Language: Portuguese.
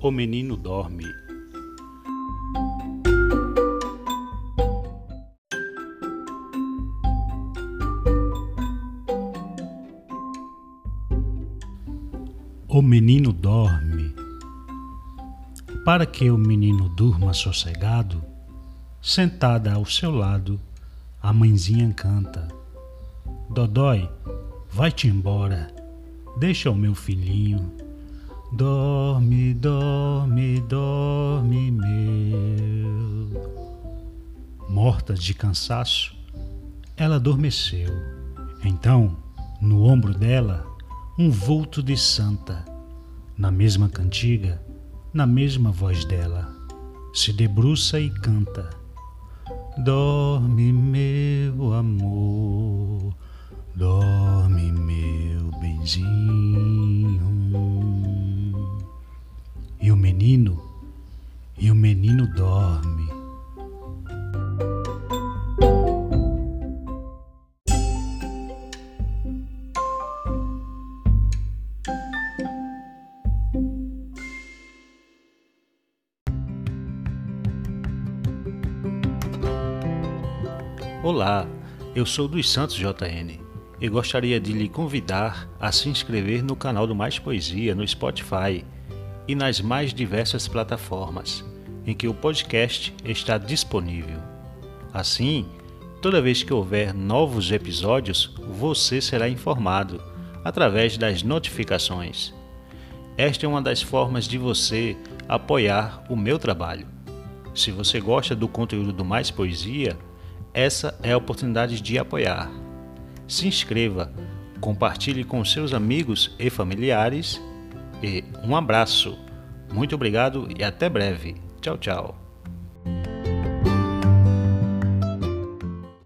O menino dorme. O menino dorme. Para que o menino durma sossegado, sentada ao seu lado, a mãezinha canta: Dodói, vai-te embora, deixa o meu filhinho. Dorme, dorme, dorme, meu. Morta de cansaço, ela adormeceu. Então, no ombro dela, um vulto de santa, na mesma cantiga, na mesma voz dela, se debruça e canta: Dorme, meu amor, dorme, meu benzinho. E o menino, e o menino dorme. Olá, eu sou dos Santos JN e gostaria de lhe convidar a se inscrever no canal do Mais Poesia no Spotify e nas mais diversas plataformas em que o podcast está disponível. Assim, toda vez que houver novos episódios, você será informado através das notificações. Esta é uma das formas de você apoiar o meu trabalho. Se você gosta do conteúdo do Mais Poesia, essa é a oportunidade de apoiar. Se inscreva, compartilhe com seus amigos e familiares e um abraço. Muito obrigado e até breve. Tchau, tchau.